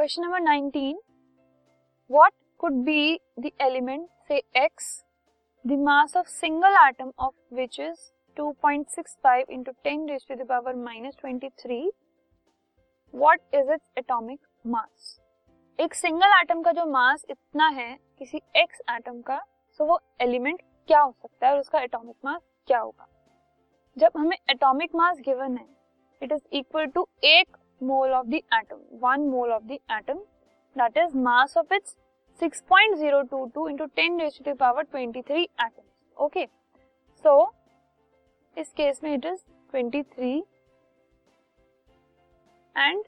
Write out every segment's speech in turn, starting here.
Question number 19 what could be the element say X the mass of single atom of which is 2.65 into 10 raise to the power 23 what is its atomic mass एक single atom का जो मास इतना है, किसी x atom का सो वो element क्या हो सकता है और उसका एटॉमिक मास क्या होगा? जब हमें एटॉमिक मास गिवन है इट इज़ इक्वल टू एक mole of the atom one mole of the atom that is mass of its 6.022 into 10 raised to the power 23 atoms, okay. So इस case में it is 23 and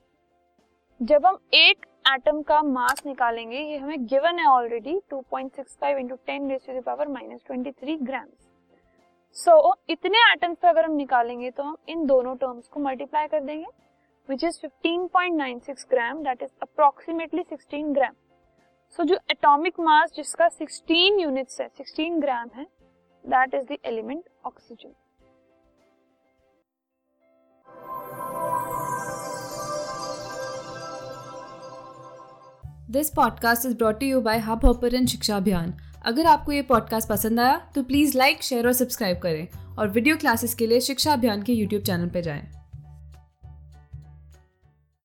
जब हम एक atom का मास निकालेंगे, ये हमें गिवन है already 2.65 point six five into ten raise to power minus twenty three grams so इतने एटम्स पे अगर हम निकालेंगे तो हम इन दोनों टर्म्स को मल्टीप्लाई कर देंगे। Which is 15.96 gram that is approximately 16 gram so जो एटॉमिक मास जिसका 16 यूनिट्स है 16 ग्राम है that is the element oxygen Shiksha Abhiyan अगर आपको ये पॉडकास्ट पसंद आया तो प्लीज़ लाइक शेयर और सब्सक्राइब करें और वीडियो क्लासेस के लिए शिक्षा अभियान के यूट्यूब चैनल पर जाएँ।